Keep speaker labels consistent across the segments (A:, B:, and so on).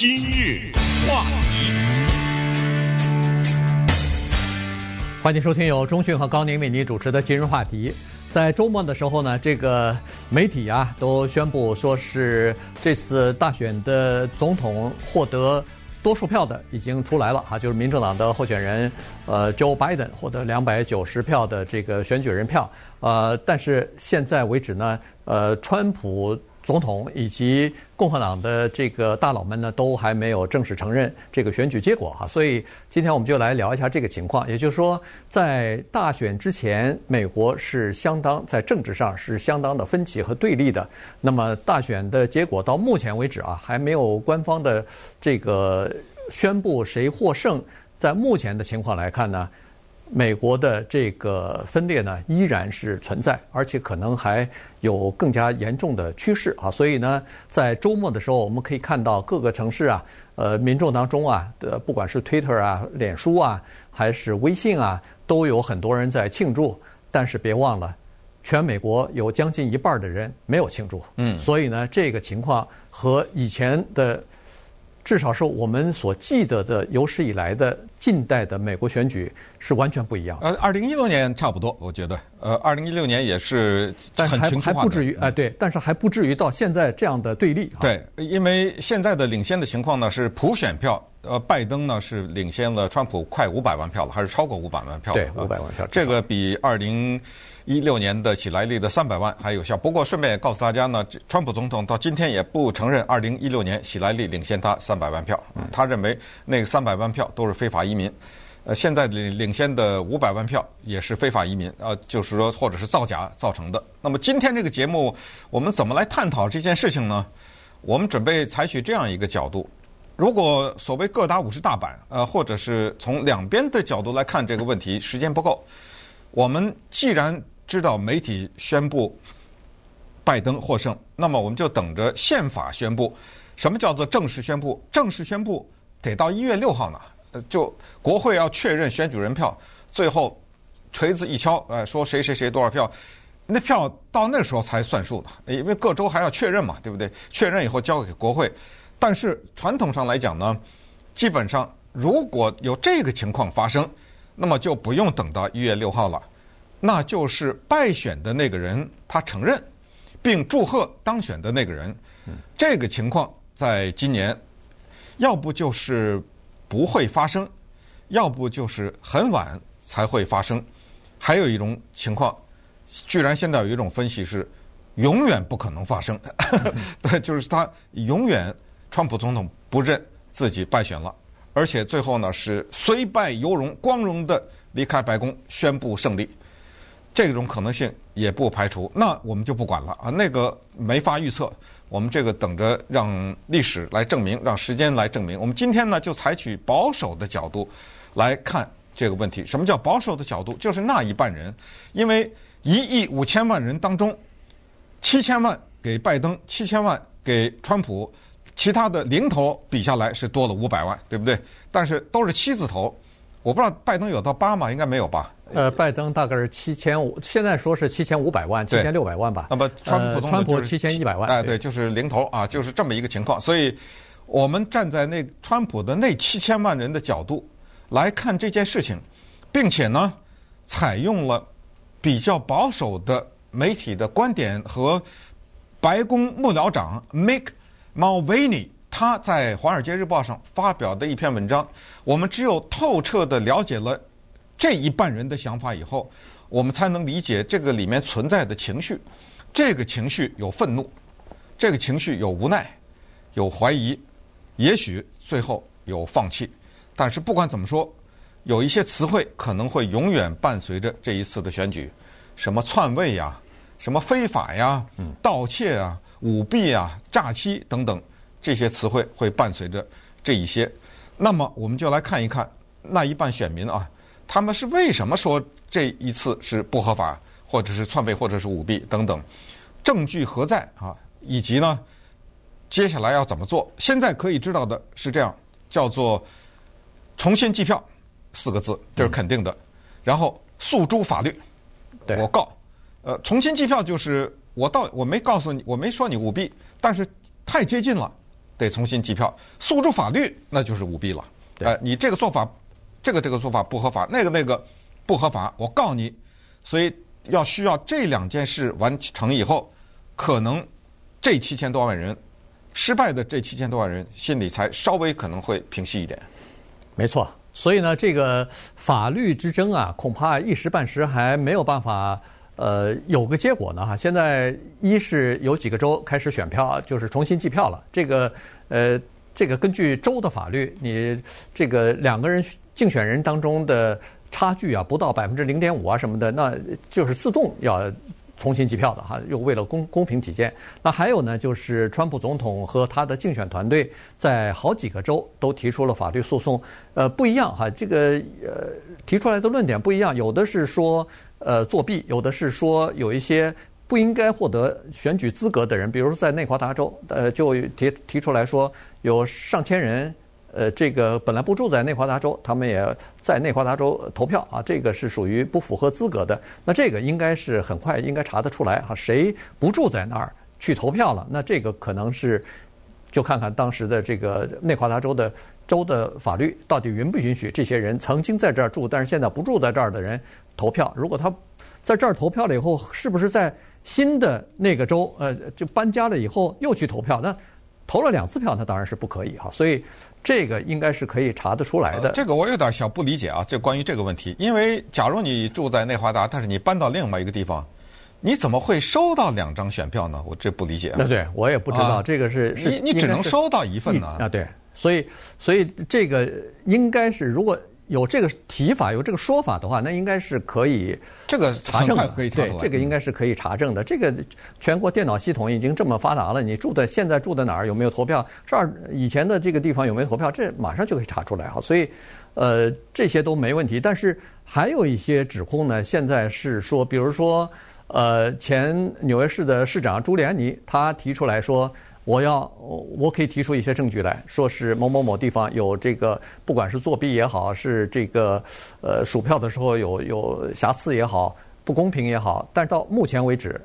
A: 今日话题，
B: 欢迎收听由中讯和高宁为您主持的今日话题。在周末的时候呢，这个媒体啊都宣布说是这次大选的总统获得多数票的已经出来了哈，就是民主党的候选人呃 Joe Biden 获得两百九十票的这个选举人票，呃，但是现在为止呢，呃，川普。总统以及共和党的这个大佬们呢，都还没有正式承认这个选举结果哈，所以今天我们就来聊一下这个情况。也就是说，在大选之前，美国是相当在政治上是相当的分歧和对立的。那么大选的结果到目前为止啊，还没有官方的这个宣布谁获胜。在目前的情况来看呢，美国的这个分裂呢，依然是存在，而且可能还有更加严重的趋势啊。所以呢，在周末的时候，我们可以看到各个城市啊，呃，民众当中啊，呃，不管是 Twitter 啊、脸书啊，还是微信啊，都有很多人在庆祝。但是别忘了，全美国有将近一半的人没有庆祝。嗯，所以呢，这个情况和以前的。至少是我们所记得的有史以来的近代的美国选举是完全不一样。
C: 呃，二零一六年差不多，我觉得，呃，二零一六年也是很群化的，
B: 但还还不至于，哎、呃，对，但是还不至于到现在这样的对立。
C: 对，因为现在的领先的情况呢是普选票，呃，拜登呢是领先了川普快五百万票了，还是超过五百万票？
B: 对，五百万票，
C: 这个比二零。一六年的喜来利的三百万还有效，不过顺便也告诉大家呢，川普总统到今天也不承认二零一六年喜来利领先他三百万票，他认为那个三百万票都是非法移民，呃，现在领领先的五百万票也是非法移民，呃，就是说或者是造假造成的。那么今天这个节目我们怎么来探讨这件事情呢？我们准备采取这样一个角度：如果所谓各打五十大板，呃，或者是从两边的角度来看这个问题，时间不够。我们既然知道媒体宣布拜登获胜，那么我们就等着宪法宣布。什么叫做正式宣布？正式宣布得到一月六号呢？呃，就国会要确认选举人票，最后锤子一敲，呃，说谁谁谁多少票，那票到那时候才算数的。因为各州还要确认嘛，对不对？确认以后交给国会。但是传统上来讲呢，基本上如果有这个情况发生。那么就不用等到一月六号了，那就是败选的那个人他承认，并祝贺当选的那个人。这个情况在今年，要不就是不会发生，要不就是很晚才会发生。还有一种情况，居然现在有一种分析是永远不可能发生，对，就是他永远川普总统不认自己败选了。而且最后呢，是虽败犹荣，光荣的离开白宫，宣布胜利。这种可能性也不排除。那我们就不管了啊，那个没法预测。我们这个等着让历史来证明，让时间来证明。我们今天呢，就采取保守的角度来看这个问题。什么叫保守的角度？就是那一半人，因为一亿五千万人当中，七千万给拜登，七千万给川普。其他的零头比下来是多了五百万，对不对？但是都是七字头，我不知道拜登有到八吗？应该没有吧？
B: 呃，拜登大概是七千五，现在说是七千五百万，七千六百万吧。
C: 那么川普、就是呃、
B: 川普七千一百万，
C: 哎，对，就是零头啊，就是这么一个情况。所以，我们站在那川普的那七千万人的角度来看这件事情，并且呢，采用了比较保守的媒体的观点和白宫幕僚长 Mick Mulvaney 他在《华尔街日报》上发表的一篇文章，我们只有透彻地了解了这一半人的想法以后，我们才能理解这个里面存在的情绪。这个情绪有愤怒，这个情绪有无奈，有怀疑，也许最后有放弃。但是不管怎么说，有一些词汇可能会永远伴随着这一次的选举，什么篡位呀，什么非法呀，盗窃啊。舞弊啊、诈欺等等这些词汇会伴随着这一些，那么我们就来看一看那一半选民啊，他们是为什么说这一次是不合法，或者是篡位，或者是舞弊等等，证据何在啊？以及呢，接下来要怎么做？现在可以知道的是这样，叫做重新计票四个字，这是肯定的。然后诉诸法律，我告，呃，重新计票就是。我到我没告诉你，我没说你舞弊，但是太接近了，得重新计票。诉诸法律，那就是舞弊了。哎、呃，你这个做法，这个这个做法不合法，那个那个不合法，我告你。所以要需要这两件事完成以后，可能这七千多万人失败的这七千多万人心里才稍微可能会平息一点。
B: 没错。所以呢，这个法律之争啊，恐怕一时半时还没有办法，呃，有个结果呢哈。现在一是有几个州开始选票，就是重新计票了。这个，呃，这个根据州的法律，你这个两个人竞选人当中的差距啊，不到百分之零点五啊什么的，那就是自动要。重新计票的哈，又为了公公平起见，那还有呢，就是川普总统和他的竞选团队在好几个州都提出了法律诉讼，呃，不一样哈，这个呃提出来的论点不一样，有的是说呃作弊，有的是说有一些不应该获得选举资格的人，比如说在内华达州，呃，就提提出来说有上千人。呃，这个本来不住在内华达州，他们也在内华达州投票啊，这个是属于不符合资格的。那这个应该是很快应该查得出来哈，谁不住在那儿去投票了？那这个可能是就看看当时的这个内华达州的州的法律到底允不允许这些人曾经在这儿住，但是现在不住在这儿的人投票。如果他在这儿投票了以后，是不是在新的那个州呃就搬家了以后又去投票？那投了两次票，那当然是不可以哈。所以。这个应该是可以查得出来的。
C: 呃、这个我有点小不理解啊，就关于这个问题，因为假如你住在内华达，但是你搬到另外一个地方，你怎么会收到两张选票呢？我这不理解。
B: 那对我也不知道，啊、这个是是
C: 你你只能收到一份呢。
B: 啊，对，所以所以这个应该是如果。有这个提法，有这个说法的话，那应该是可以
C: 这个
B: 查证的。
C: 可以查
B: 对，这个应该是可以查证的。这个全国电脑系统已经这么发达了，你住的。现在住在哪儿，有没有投票？这儿以前的。这个地方有没有投票？这马上就可以查出来哈。所以，呃，这些都没问题。但是还有一些指控呢，现在是说，比如说，呃，前纽约市的。市长朱利安尼他提出来说。我要，我可以提出一些证据来说是某某某地方有这个，不管是作弊也好，是这个呃数票的时候有有瑕疵也好，不公平也好，但到目前为止，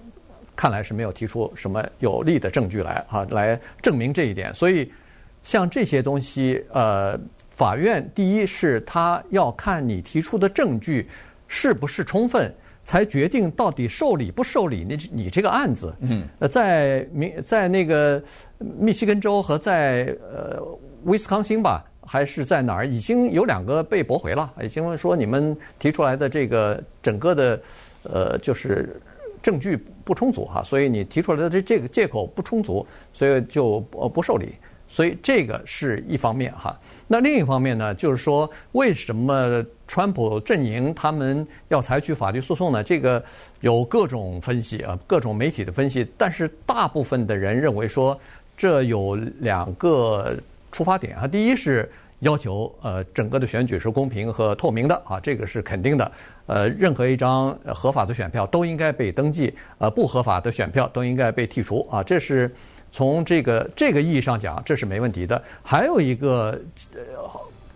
B: 看来是没有提出什么有力的证据来啊来证明这一点。所以像这些东西，呃，法院第一是他要看你提出的证据是不是充分。才决定到底受理不受理你你这个案子。嗯，呃，在明在那个密西根州和在呃威斯康星吧，还是在哪儿，已经有两个被驳回了，已经说你们提出来的这个整个的呃就是证据不充足哈，所以你提出来的这这个借口不充足，所以就呃不受理。所以这个是一方面哈，那另一方面呢，就是说为什么川普阵营他们要采取法律诉讼呢？这个有各种分析啊，各种媒体的分析，但是大部分的人认为说，这有两个出发点啊。第一是要求呃整个的选举是公平和透明的啊，这个是肯定的。呃，任何一张合法的选票都应该被登记，呃，不合法的选票都应该被剔除啊，这是。从这个这个意义上讲，这是没问题的。还有一个呃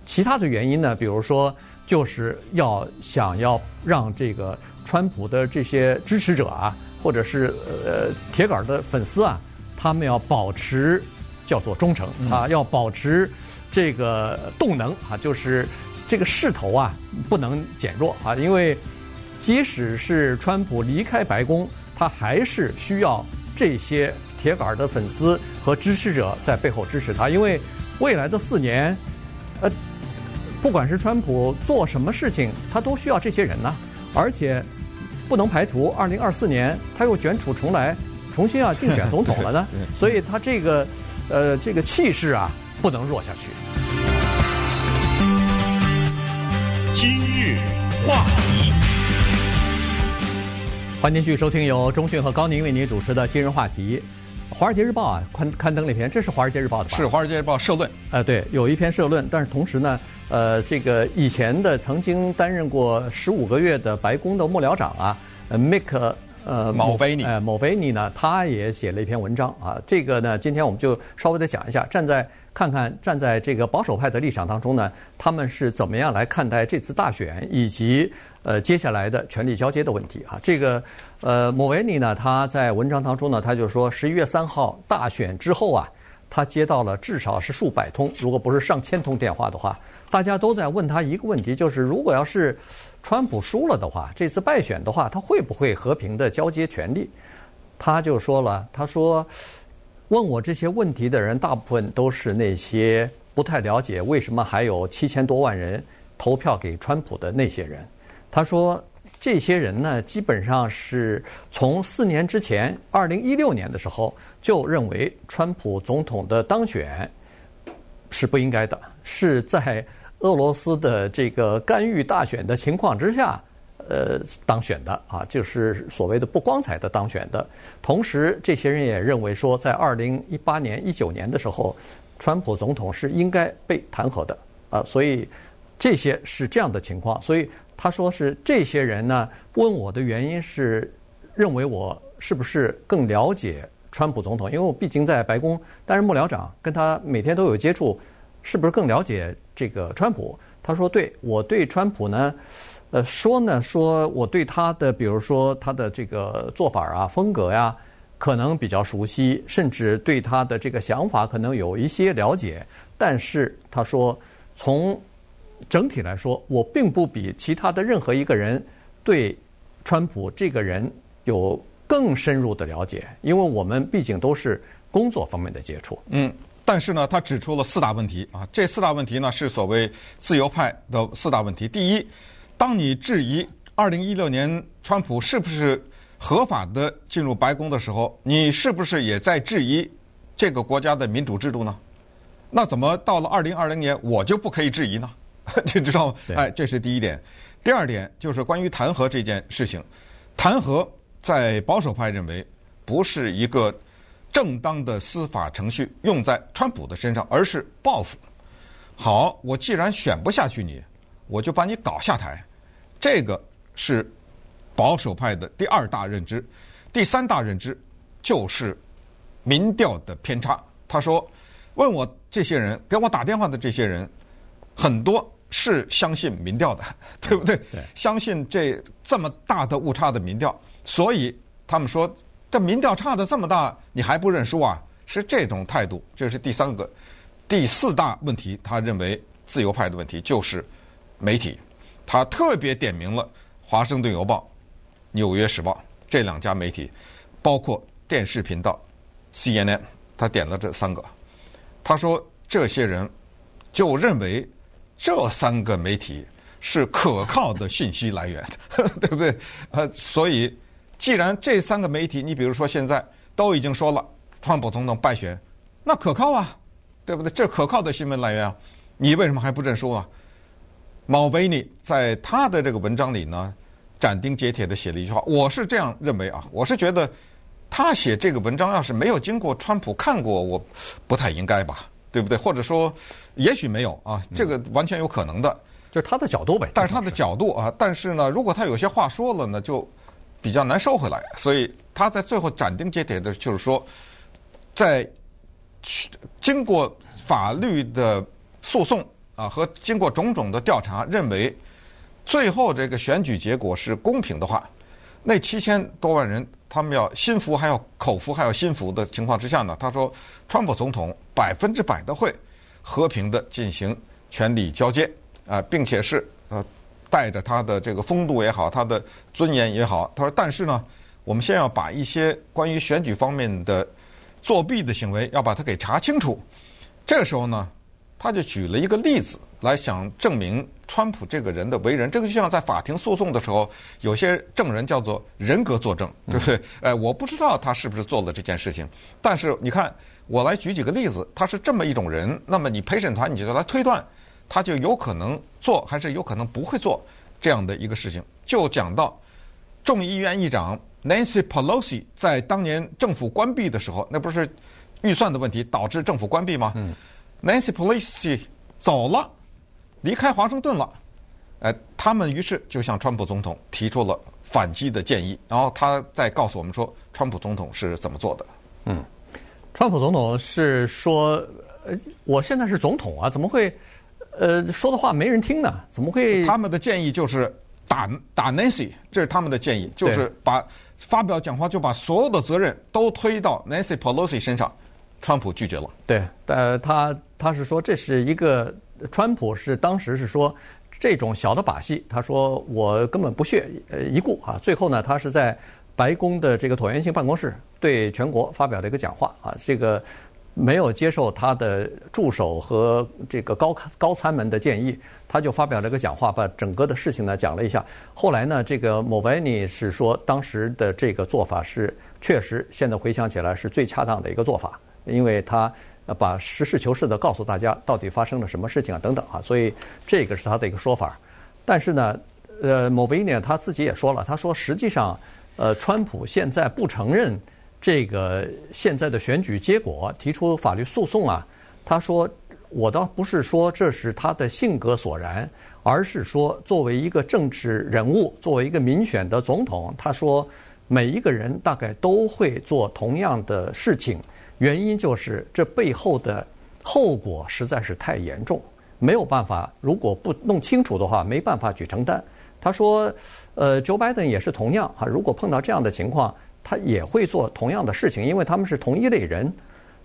B: 其他的原因呢，比如说就是要想要让这个川普的这些支持者啊，或者是呃铁杆的粉丝啊，他们要保持叫做忠诚啊，要保持这个动能啊，就是这个势头啊不能减弱啊，因为即使是川普离开白宫，他还是需要这些。铁杆的粉丝和支持者在背后支持他，因为未来的四年，呃，不管是川普做什么事情，他都需要这些人呢。而且不能排除二零二四年他又卷土重来，重新要竞选总统了呢。所以他这个呃这个气势啊不能弱下去。
A: 今日话题，
B: 欢迎继续收听由中讯和高宁为您主持的今日话题。《华尔街日报》啊，刊刊登了一篇，这是《华尔街日报》的吧？
C: 是《华尔街日报》社论。
B: 呃，对，有一篇社论，但是同时呢，呃，这个以前的曾经担任过十五个月的白宫的幕僚长啊，呃，Mick 呃，
C: 某菲尼，
B: 呃，某菲尼呢，他也写了一篇文章啊。这个呢，今天我们就稍微的讲一下，站在看看站在这个保守派的立场当中呢，他们是怎么样来看待这次大选以及。呃，接下来的权力交接的问题啊，这个呃，某维尼呢，他在文章当中呢，他就说，十一月三号大选之后啊，他接到了至少是数百通，如果不是上千通电话的话，大家都在问他一个问题，就是如果要是川普输了的话，这次败选的话，他会不会和平的交接权力？他就说了，他说问我这些问题的人，大部分都是那些不太了解为什么还有七千多万人投票给川普的那些人。他说。这些人呢，基本上是从四年之前，二零一六年的时候就认为川普总统的当选是不应该的，是在俄罗斯的这个干预大选的情况之下，呃，当选的啊，就是所谓的不光彩的当选的。同时，这些人也认为说，在二零一八年、一九年的时候，川普总统是应该被弹劾的啊，所以这些是这样的情况，所以。他说是这些人呢，问我的原因是认为我是不是更了解川普总统？因为我毕竟在白宫担任幕僚长，跟他每天都有接触，是不是更了解这个川普？他说对，我对川普呢，呃，说呢说我对他的，比如说他的这个做法啊、风格呀，可能比较熟悉，甚至对他的这个想法可能有一些了解。但是他说从整体来说，我并不比其他的任何一个人对川普这个人有更深入的了解，因为我们毕竟都是工作方面的接触。
C: 嗯，但是呢，他指出了四大问题啊，这四大问题呢是所谓自由派的四大问题。第一，当你质疑二零一六年川普是不是合法的进入白宫的时候，你是不是也在质疑这个国家的民主制度呢？那怎么到了二零二零年我就不可以质疑呢？你知道吗？哎，这是第一点。第二点就是关于弹劾这件事情，弹劾在保守派认为不是一个正当的司法程序用在川普的身上，而是报复。好，我既然选不下去你，我就把你搞下台。这个是保守派的第二大认知。第三大认知就是民调的偏差。他说：“问我这些人，给我打电话的这些人，很多。”是相信民调的，对不对？
B: 对，
C: 相信这这么大的误差的民调，所以他们说这民调差的这么大，你还不认输啊？是这种态度。这是第三个、第四大问题。他认为自由派的问题就是媒体，他特别点名了《华盛顿邮报》、《纽约时报》这两家媒体，包括电视频道 CNN，他点了这三个。他说这些人就认为。这三个媒体是可靠的信息来源，对不对？呃，所以既然这三个媒体，你比如说现在都已经说了，川普总统败选，那可靠啊，对不对？这可靠的新闻来源啊，你为什么还不认输啊？毛维尼在他的这个文章里呢，斩钉截铁地写了一句话，我是这样认为啊，我是觉得他写这个文章要是没有经过川普看过，我不太应该吧。对不对？或者说，也许没有啊，这个完全有可能的，
B: 嗯、就是他的角度呗。
C: 但是他的角度啊，但是呢，如果他有些话说了呢，就比较难收回来。所以他在最后斩钉截铁的，就是说，在经过法律的诉讼啊和经过种种的调查，认为最后这个选举结果是公平的话，那七千多万人。他们要心服，还要口服，还要心服的情况之下呢，他说，川普总统百分之百的会和平的进行权力交接啊，并且是呃带着他的这个风度也好，他的尊严也好。他说，但是呢，我们先要把一些关于选举方面的作弊的行为要把它给查清楚。这个时候呢，他就举了一个例子来想证明。川普这个人的为人，这个就像在法庭诉讼的时候，有些证人叫做人格作证，对不对？哎，我不知道他是不是做了这件事情，但是你看，我来举几个例子，他是这么一种人，那么你陪审团你就来推断，他就有可能做，还是有可能不会做这样的一个事情。就讲到众议院议长 Nancy Pelosi 在当年政府关闭的时候，那不是预算的问题导致政府关闭吗？嗯，Nancy Pelosi 走了。离开华盛顿了，哎，他们于是就向川普总统提出了反击的建议，然后他再告诉我们说，川普总统是怎么做的。
B: 嗯，川普总统是说，呃，我现在是总统啊，怎么会，呃，说的话没人听呢？怎么会？
C: 他们的建议就是打打 Nancy，这是他们的建议，就是把发表讲话就把所有的责任都推到 Nancy Pelosi 身上，川普拒绝了。
B: 对，呃，他他是说这是一个，川普是当时是说这种小的把戏，他说我根本不屑呃一顾啊。最后呢，他是在白宫的这个椭圆形办公室对全国发表了一个讲话啊，这个。没有接受他的助手和这个高高参们的建议，他就发表了个讲话，把整个的事情呢讲了一下。后来呢，这个莫维尼是说，当时的这个做法是确实，现在回想起来是最恰当的一个做法，因为他把实事求是的告诉大家到底发生了什么事情啊等等啊，所以这个是他的一个说法。但是呢，呃，莫维尼他自己也说了，他说实际上，呃，川普现在不承认。这个现在的选举结果提出法律诉讼啊，他说我倒不是说这是他的性格所然，而是说作为一个政治人物，作为一个民选的总统，他说每一个人大概都会做同样的事情，原因就是这背后的后果实在是太严重，没有办法，如果不弄清楚的话，没办法去承担。他说，呃，Joe Biden 也是同样啊，如果碰到这样的情况。他也会做同样的事情，因为他们是同一类人，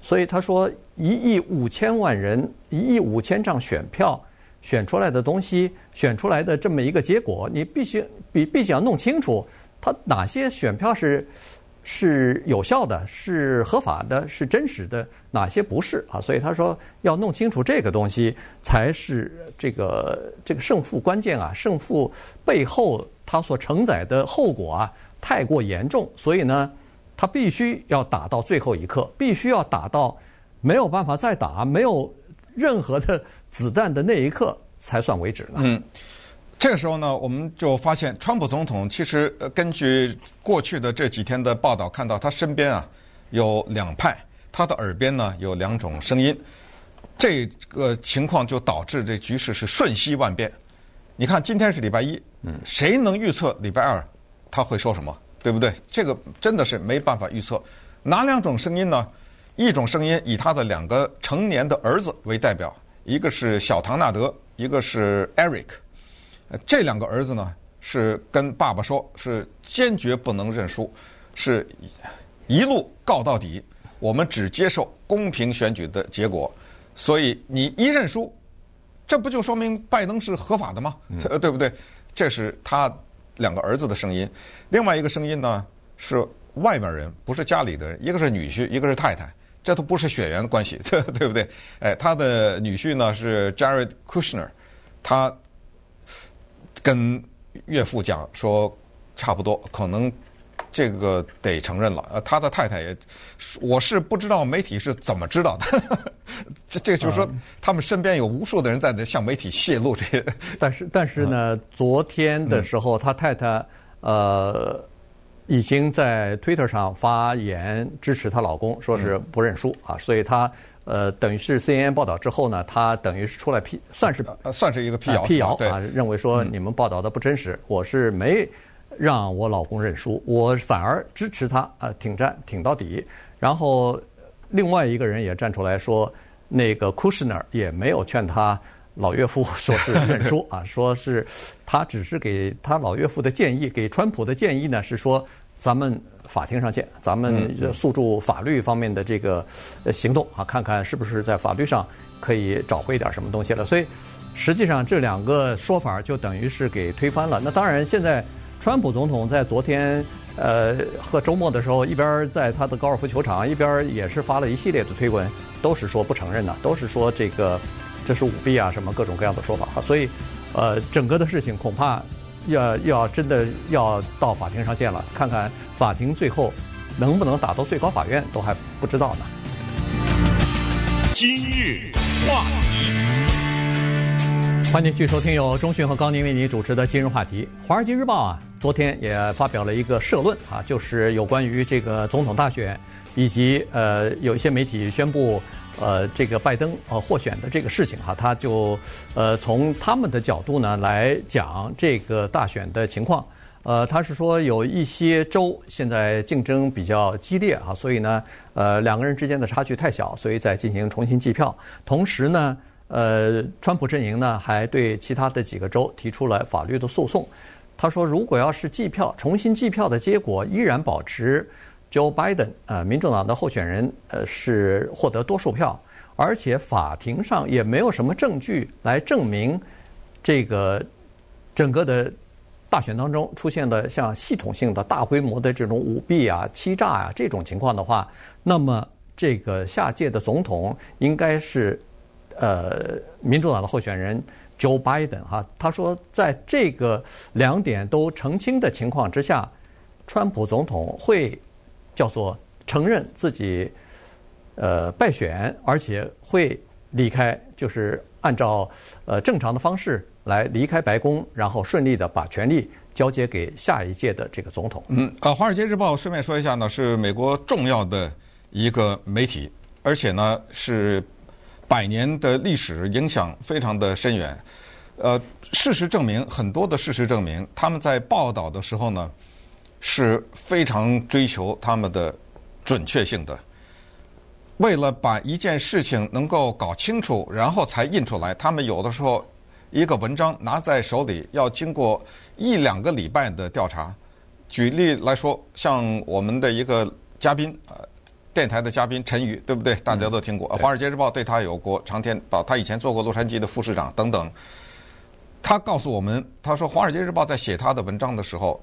B: 所以他说一亿五千万人，一亿五千张选票选出来的东西，选出来的这么一个结果，你必须必必须要弄清楚，他哪些选票是是有效的，是合法的，是真实的，哪些不是啊？所以他说要弄清楚这个东西，才是这个这个胜负关键啊！胜负背后它所承载的后果啊！太过严重，所以呢，他必须要打到最后一刻，必须要打到没有办法再打，没有任何的子弹的那一刻才算为止呢。
C: 嗯，这个时候呢，我们就发现，川普总统其实根据过去的这几天的报道，看到他身边啊有两派，他的耳边呢有两种声音，这个情况就导致这局势是瞬息万变。你看，今天是礼拜一，嗯，谁能预测礼拜二？他会说什么，对不对？这个真的是没办法预测。哪两种声音呢？一种声音以他的两个成年的儿子为代表，一个是小唐纳德，一个是 Eric。这两个儿子呢，是跟爸爸说，是坚决不能认输，是一路告到底。我们只接受公平选举的结果。所以你一认输，这不就说明拜登是合法的吗？嗯、对不对？这是他。两个儿子的声音，另外一个声音呢是外面人，不是家里的人，一个是女婿，一个是太太，这都不是血缘关系，对 对不对？哎，他的女婿呢是 Jared Kushner，他跟岳父讲说，差不多可能。这个得承认了，呃，他的太太也，我是不知道媒体是怎么知道的，这这个就是说，他们身边有无数的人在那向媒体泄露这些。
B: 但是但是呢，昨天的时候，他太太呃已经在 Twitter 上发言支持她老公，说是不认输啊，所以她呃等于是 CNN 报道之后呢，他等于是出来辟，算是
C: 呃算是一个辟谣，
B: 辟谣啊，认为说你们报道的不真实，我是没。让我老公认输，我反而支持他啊，挺战挺到底。然后另外一个人也站出来说，那个库什纳也没有劝他老岳父 说是认输啊，说是他只是给他老岳父的建议，给川普的建议呢是说，咱们法庭上见，咱们诉诸法律方面的这个行动啊，看看是不是在法律上可以找回一点什么东西了。所以实际上这两个说法就等于是给推翻了。那当然现在。川普总统在昨天，呃，和周末的时候，一边在他的高尔夫球场，一边也是发了一系列的推文，都是说不承认的，都是说这个这是舞弊啊，什么各种各样的说法哈。所以，呃，整个的事情恐怕要要真的要到法庭上见了，看看法庭最后能不能打到最高法院，都还不知道呢。
A: 今日话题。
B: 欢迎继续收听由中讯和高宁为您主持的今日话题。《华尔街日报》啊，昨天也发表了一个社论啊，就是有关于这个总统大选，以及呃有一些媒体宣布呃这个拜登呃获选的这个事情哈、他就呃从他们的角度呢来讲这个大选的情况。呃，他是说有一些州现在竞争比较激烈啊，所以呢呃两个人之间的差距太小，所以在进行重新计票，同时呢。呃，川普阵营呢还对其他的几个州提出了法律的诉讼。他说，如果要是计票重新计票的结果依然保持 Joe Biden 呃，民主党的候选人呃是获得多数票，而且法庭上也没有什么证据来证明这个整个的大选当中出现的像系统性的大规模的这种舞弊啊、欺诈啊这种情况的话，那么这个下届的总统应该是呃民主党的候选人 Joe Biden 哈。他说，在这个两点都澄清的情况之下，川普总统会。叫做承认自己呃败选，而且会离开，就是按照呃正常的方式来离开白宫，然后顺利的把权力交接给下一届的这个总统。
C: 嗯，呃，《华尔街日报》顺便说一下呢，是美国重要的一个媒体，而且呢是百年的历史，影响非常的深远。呃，事实证明，很多的事实证明，他们在报道的时候呢。是非常追求他们的准确性的。为了把一件事情能够搞清楚，然后才印出来，他们有的时候一个文章拿在手里要经过一两个礼拜的调查。举例来说，像我们的一个嘉宾，呃，电台的嘉宾陈宇，对不对？大家都听过。《华尔街日报》对他有过长篇报，他以前做过洛杉矶的副市长等等。他告诉我们，他说《华尔街日报》在写他的文章的时候。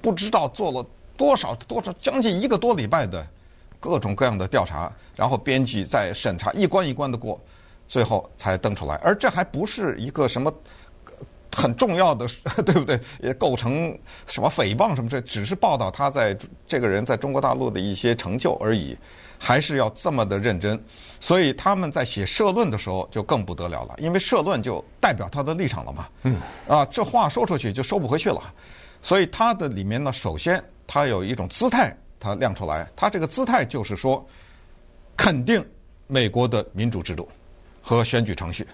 C: 不知道做了多少多少将近一个多礼拜的各种各样的调查，然后编辑在审查，一关一关的过，最后才登出来。而这还不是一个什么很重要的，对不对？也构成什么诽谤什么？这只是报道他在这个人在中国大陆的一些成就而已，还是要这么的认真。所以他们在写社论的时候就更不得了了，因为社论就代表他的立场了嘛。嗯。啊，这话说出去就收不回去了。所以他的里面呢，首先他有一种姿态，他亮出来。他这个姿态就是说，肯定美国的民主制度和选举程序，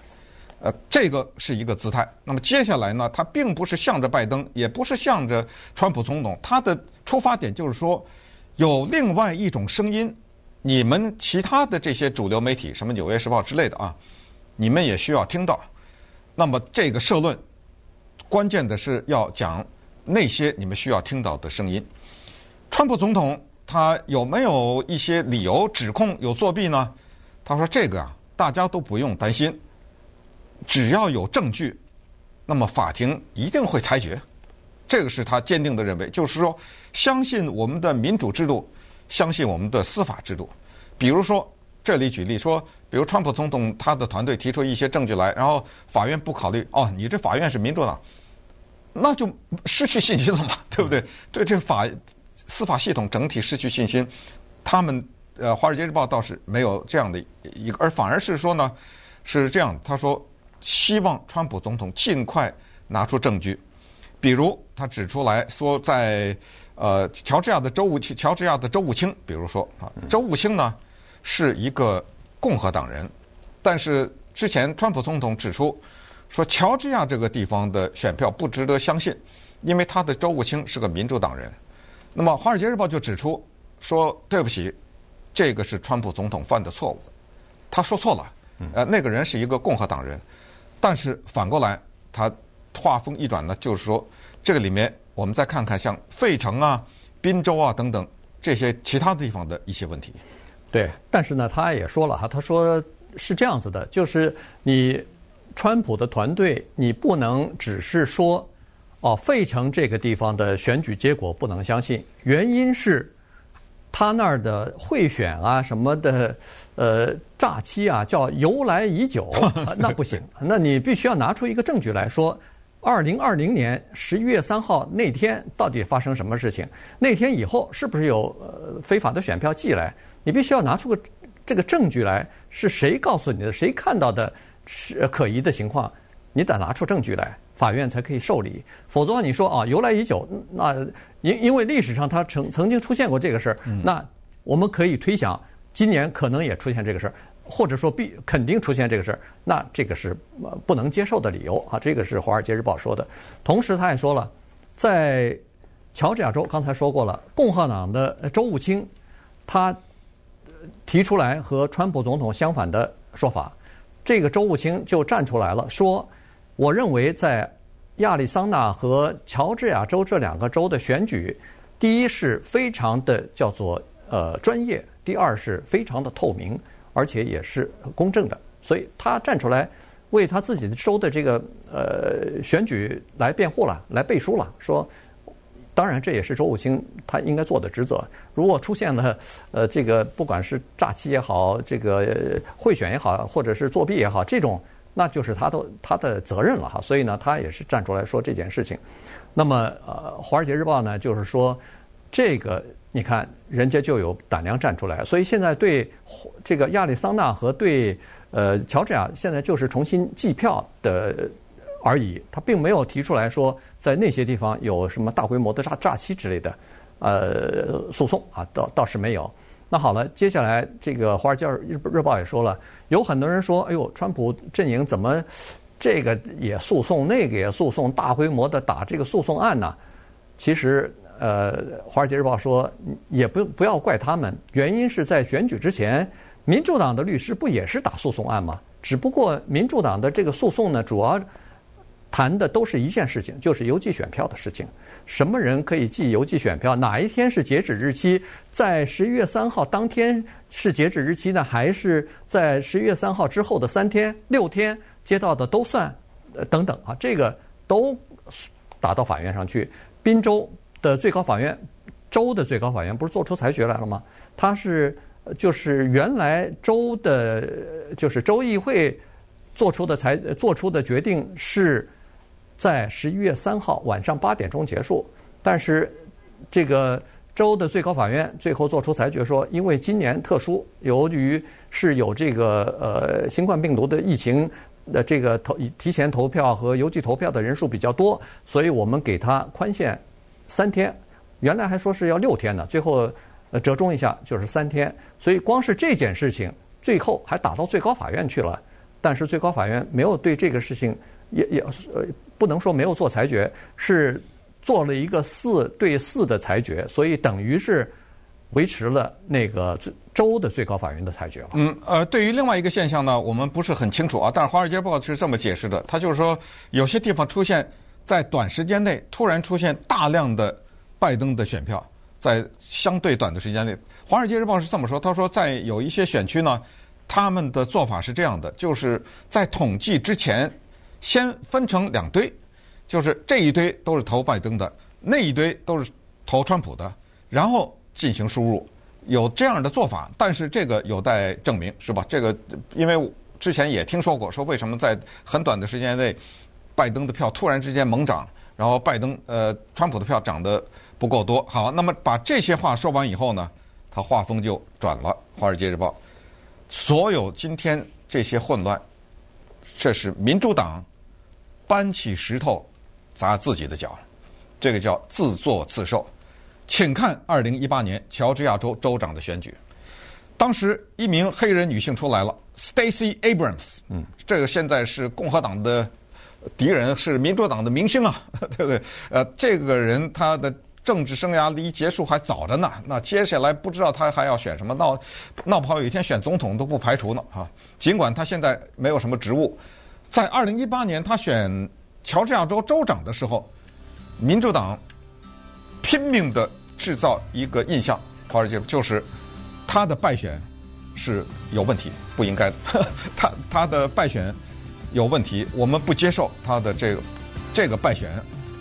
C: 呃，这个是一个姿态。那么接下来呢，他并不是向着拜登，也不是向着川普总统，他的出发点就是说，有另外一种声音，你们其他的这些主流媒体，什么《纽约时报》之类的啊，你们也需要听到。那么这个社论，关键的是要讲。那些你们需要听到的声音，川普总统他有没有一些理由指控有作弊呢？他说：“这个啊，大家都不用担心，只要有证据，那么法庭一定会裁决。”这个是他坚定的认为，就是说，相信我们的民主制度，相信我们的司法制度。比如说，这里举例说，比如川普总统他的团队提出一些证据来，然后法院不考虑，哦，你这法院是民主党。那就失去信心了嘛，对不对？对这法司法系统整体失去信心，他们呃，《华尔街日报》倒是没有这样的一个，而反而是说呢，是这样，他说希望川普总统尽快拿出证据，比如他指出来说，在呃乔治亚的州务卿，乔治亚的州务卿，比如说啊，州务卿呢是一个共和党人，但是之前川普总统指出。说乔治亚这个地方的选票不值得相信，因为他的州务卿是个民主党人。那么《华尔街日报》就指出说：“对不起，这个是川普总统犯的错误，他说错了。呃，那个人是一个共和党人，但是反过来，他话锋一转呢，就是说这个里面我们再看看像费城啊、宾州啊等等这些其他地方的一些问题。
B: 对，但是呢，他也说了哈，他说是这样子的，就是你。”川普的团队，你不能只是说，哦，费城这个地方的选举结果不能相信，原因是他那儿的贿选啊什么的，呃，诈欺啊，叫由来已久，那不行，那你必须要拿出一个证据来说，二零二零年十一月三号那天到底发生什么事情？那天以后是不是有呃非法的选票寄来？你必须要拿出个这个证据来，是谁告诉你的？谁看到的？是可疑的情况，你得拿出证据来，法院才可以受理。否则你说啊，由来已久，那因因为历史上他曾曾经出现过这个事儿，那我们可以推想，今年可能也出现这个事儿，或者说必肯定出现这个事儿，那这个是不能接受的理由啊。这个是《华尔街日报》说的。同时，他也说了，在乔治亚州，刚才说过了，共和党的州务卿他提出来和川普总统相反的说法。这个州务卿就站出来了，说：“我认为在亚利桑那和乔治亚州这两个州的选举，第一是非常的叫做呃专业，第二是非常的透明，而且也是公正的。所以他站出来为他自己的州的这个呃选举来辩护了，来背书了，说。当然，这也是周务清他应该做的职责。如果出现了呃，这个不管是诈欺也好，这个贿选也好，或者是作弊也好，这种那就是他的他的责任了哈。所以呢，他也是站出来说这件事情。那么呃，《华尔街日报》呢，就是说这个你看人家就有胆量站出来，所以现在对这个亚利桑那和对呃乔治亚现在就是重新计票的。而已，他并没有提出来说在那些地方有什么大规模的诈诈欺之类的，呃，诉讼啊，倒倒是没有。那好了，接下来这个《华尔街日日报》也说了，有很多人说，哎呦，川普阵营怎么这个也诉讼，那个也诉讼，大规模的打这个诉讼案呢？其实，呃，《华尔街日报》说也不不要怪他们，原因是在选举之前，民主党的律师不也是打诉讼案吗？只不过民主党的这个诉讼呢，主要。谈的都是一件事情，就是邮寄选票的事情。什么人可以寄邮寄选票？哪一天是截止日期？在十一月三号当天是截止日期呢？还是在十一月三号之后的三天、六天接到的都算？呃，等等啊，这个都打到法院上去。宾州的最高法院，州的最高法院不是做出裁决来了吗？他是就是原来州的，就是州议会做出的裁做出的决定是。在十一月三号晚上八点钟结束，但是这个州的最高法院最后做出裁决说，因为今年特殊，由于是有这个呃新冠病毒的疫情的这个投提前投票和邮寄投票的人数比较多，所以我们给他宽限三天，原来还说是要六天呢，最后折中一下就是三天，所以光是这件事情最后还打到最高法院去了，但是最高法院没有对这个事情也也呃。不能说没有做裁决，是做了一个四对四的裁决，所以等于是维持了那个州的最高法院的裁决了。
C: 嗯，呃，对于另外一个现象呢，我们不是很清楚啊。但是《华尔街日报》是这么解释的，他就是说，有些地方出现在短时间内突然出现大量的拜登的选票，在相对短的时间内，《华尔街日报》是这么说，他说在有一些选区呢，他们的做法是这样的，就是在统计之前。先分成两堆，就是这一堆都是投拜登的，那一堆都是投川普的，然后进行输入，有这样的做法，但是这个有待证明，是吧？这个因为之前也听说过，说为什么在很短的时间内，拜登的票突然之间猛涨，然后拜登呃川普的票涨得不够多。好，那么把这些话说完以后呢，他话锋就转了，《华尔街日报》，所有今天这些混乱，这是民主党。搬起石头砸自己的脚，这个叫自作自受。请看二零一八年乔治亚州州长的选举，当时一名黑人女性出来了，Stacey Abrams。嗯，这个现在是共和党的敌人，是民主党的明星啊，对不对？呃，这个人他的政治生涯离结束还早着呢。那接下来不知道他还要选什么，闹闹不好有一天选总统都不排除呢。哈，尽管他现在没有什么职务。在二零一八年，他选乔治亚州州长的时候，民主党拼命的制造一个印象，华尔街就是他的败选是有问题，不应该的。他他的败选有问题，我们不接受他的这个这个败选。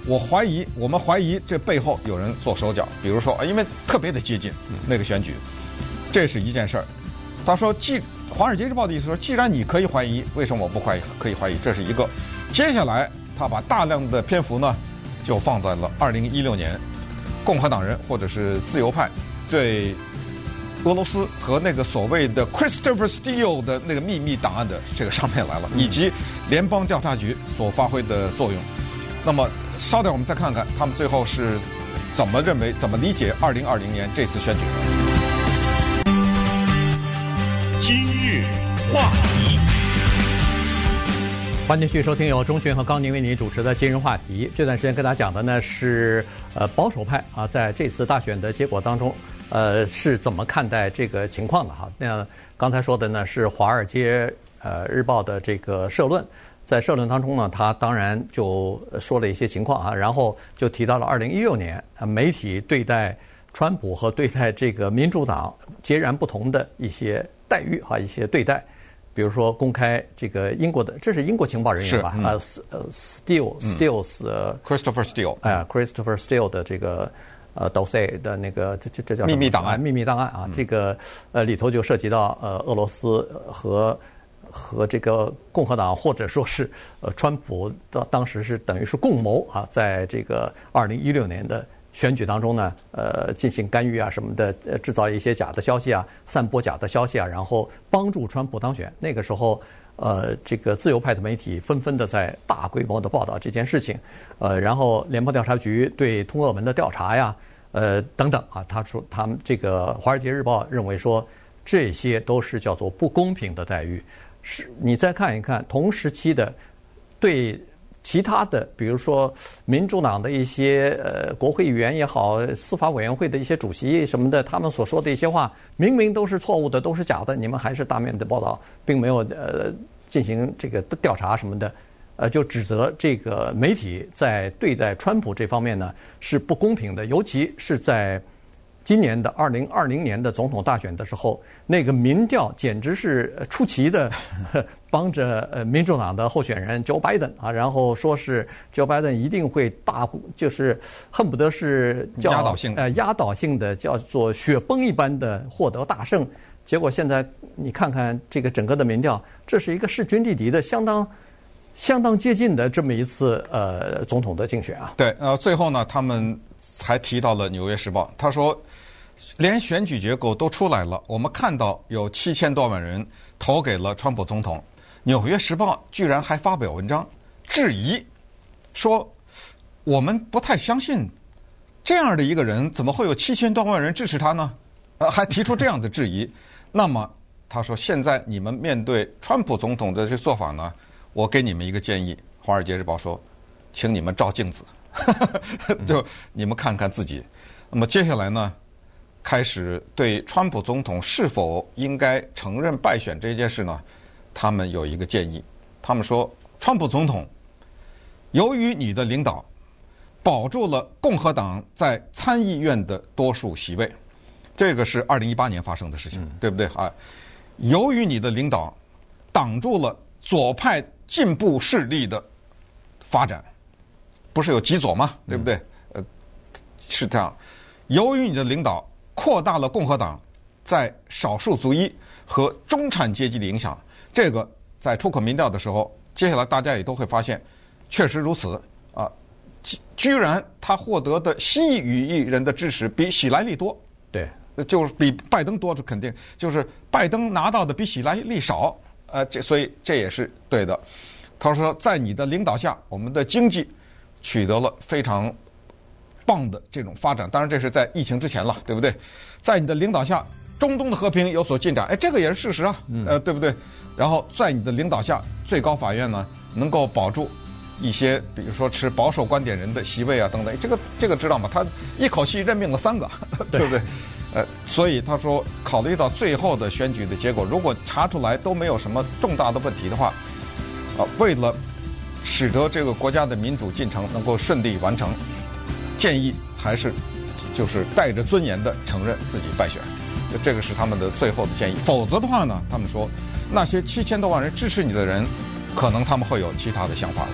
C: 我怀疑，我们怀疑这背后有人做手脚，比如说啊，因为特别的接近那个选举，这是一件事儿。他说，既《华尔街日报》的意思说，既然你可以怀疑，为什么我不怀疑？可以怀疑，这是一个。接下来，他把大量的篇幅呢，就放在了二零一六年，共和党人或者是自由派对俄罗斯和那个所谓的 Christopher Steele 的那个秘密档案的这个上面来了，以及联邦调查局所发挥的作用。那么，稍等，我们再看看他们最后是怎么认为、怎么理解二零二零年这次选举。
A: 话题，
B: 欢迎继续收听由钟迅和高宁为您主持的今日话题。这段时间跟大家讲的呢是，呃，保守派啊，在这次大选的结果当中，呃，是怎么看待这个情况的哈？那刚才说的呢是《华尔街呃日报》的这个社论，在社论当中呢，他当然就说了一些情况啊，然后就提到了二零一六年，媒体对待川普和对待这个民主党截然不同的一些待遇哈，一些对待。比如说，公开这个英国的，这是英国情报人员吧？啊，呃，Steele，Steele，Christopher
C: Steele，
B: 哎，Christopher Steele 的这个呃 dossier 的那个这这这叫
C: 秘密档案，
B: 秘密档案啊，这个呃里头就涉及到呃俄罗斯和和这个共和党或者说是呃川普的当时是等于是共谋啊，在这个二零一六年的。选举当中呢，呃，进行干预啊什么的，呃，制造一些假的消息啊，散播假的消息啊，然后帮助川普当选。那个时候，呃，这个自由派的媒体纷纷的在大规模的报道这件事情，呃，然后联邦调查局对通俄门的调查呀，呃，等等啊，他说他们这个《华尔街日报》认为说，这些都是叫做不公平的待遇。是，你再看一看同时期的对。其他的，比如说民主党的一些呃国会议员也好，司法委员会的一些主席什么的，他们所说的一些话，明明都是错误的，都是假的，你们还是大面的报道，并没有呃进行这个调查什么的，呃，就指责这个媒体在对待川普这方面呢是不公平的，尤其是在。今年的二零二零年的总统大选的时候，那个民调简直是出奇的，帮着呃民主党的候选人 Joe Biden 啊，然后说是 Joe Biden 一定会大，就是恨不得是叫
C: 压倒性
B: 呃压倒性的叫做雪崩一般的获得大胜。结果现在你看看这个整个的民调，这是一个势均力敌的，相当相当接近的这么一次呃总统的竞选啊。
C: 对，呃，最后呢，他们还提到了《纽约时报》，他说。连选举结果都出来了，我们看到有七千多万人投给了川普总统。《纽约时报》居然还发表文章质疑，说我们不太相信这样的一个人怎么会有七千多万人支持他呢？呃，还提出这样的质疑。那么他说，现在你们面对川普总统的这做法呢，我给你们一个建议，《华尔街日报》说，请你们照镜子，就你们看看自己。那么接下来呢？开始对川普总统是否应该承认败选这件事呢，他们有一个建议。他们说，川普总统，由于你的领导保住了共和党在参议院的多数席位，这个是二零一八年发生的事情，对不对啊？由于你的领导挡住了左派进步势力的发展，不是有极左吗？对不对？呃，是这样。由于你的领导。扩大了共和党在少数族裔和中产阶级的影响，这个在出口民调的时候，接下来大家也都会发现，确实如此啊！居然他获得的西语裔人的支持比喜来利多，
B: 对，
C: 就是比拜登多，这肯定就是拜登拿到的比喜来利少，呃，这所以这也是对的。他说，在你的领导下，我们的经济取得了非常。棒的这种发展，当然这是在疫情之前了，对不对？在你的领导下，中东的和平有所进展，哎，这个也是事实啊，呃，对不对？然后在你的领导下，最高法院呢能够保住一些，比如说持保守观点人的席位啊等等，这个这个知道吗？他一口气任命了三个，对不对？呃，所以他说，考虑到最后的选举的结果，如果查出来都没有什么重大的问题的话，啊，为了使得这个国家的民主进程能够顺利完成。建议还是就是带着尊严的承认自己败选，这个是他们的最后的建议。否则的话呢，他们说那些七千多万人支持你的人，可能他们会有其他的想法了。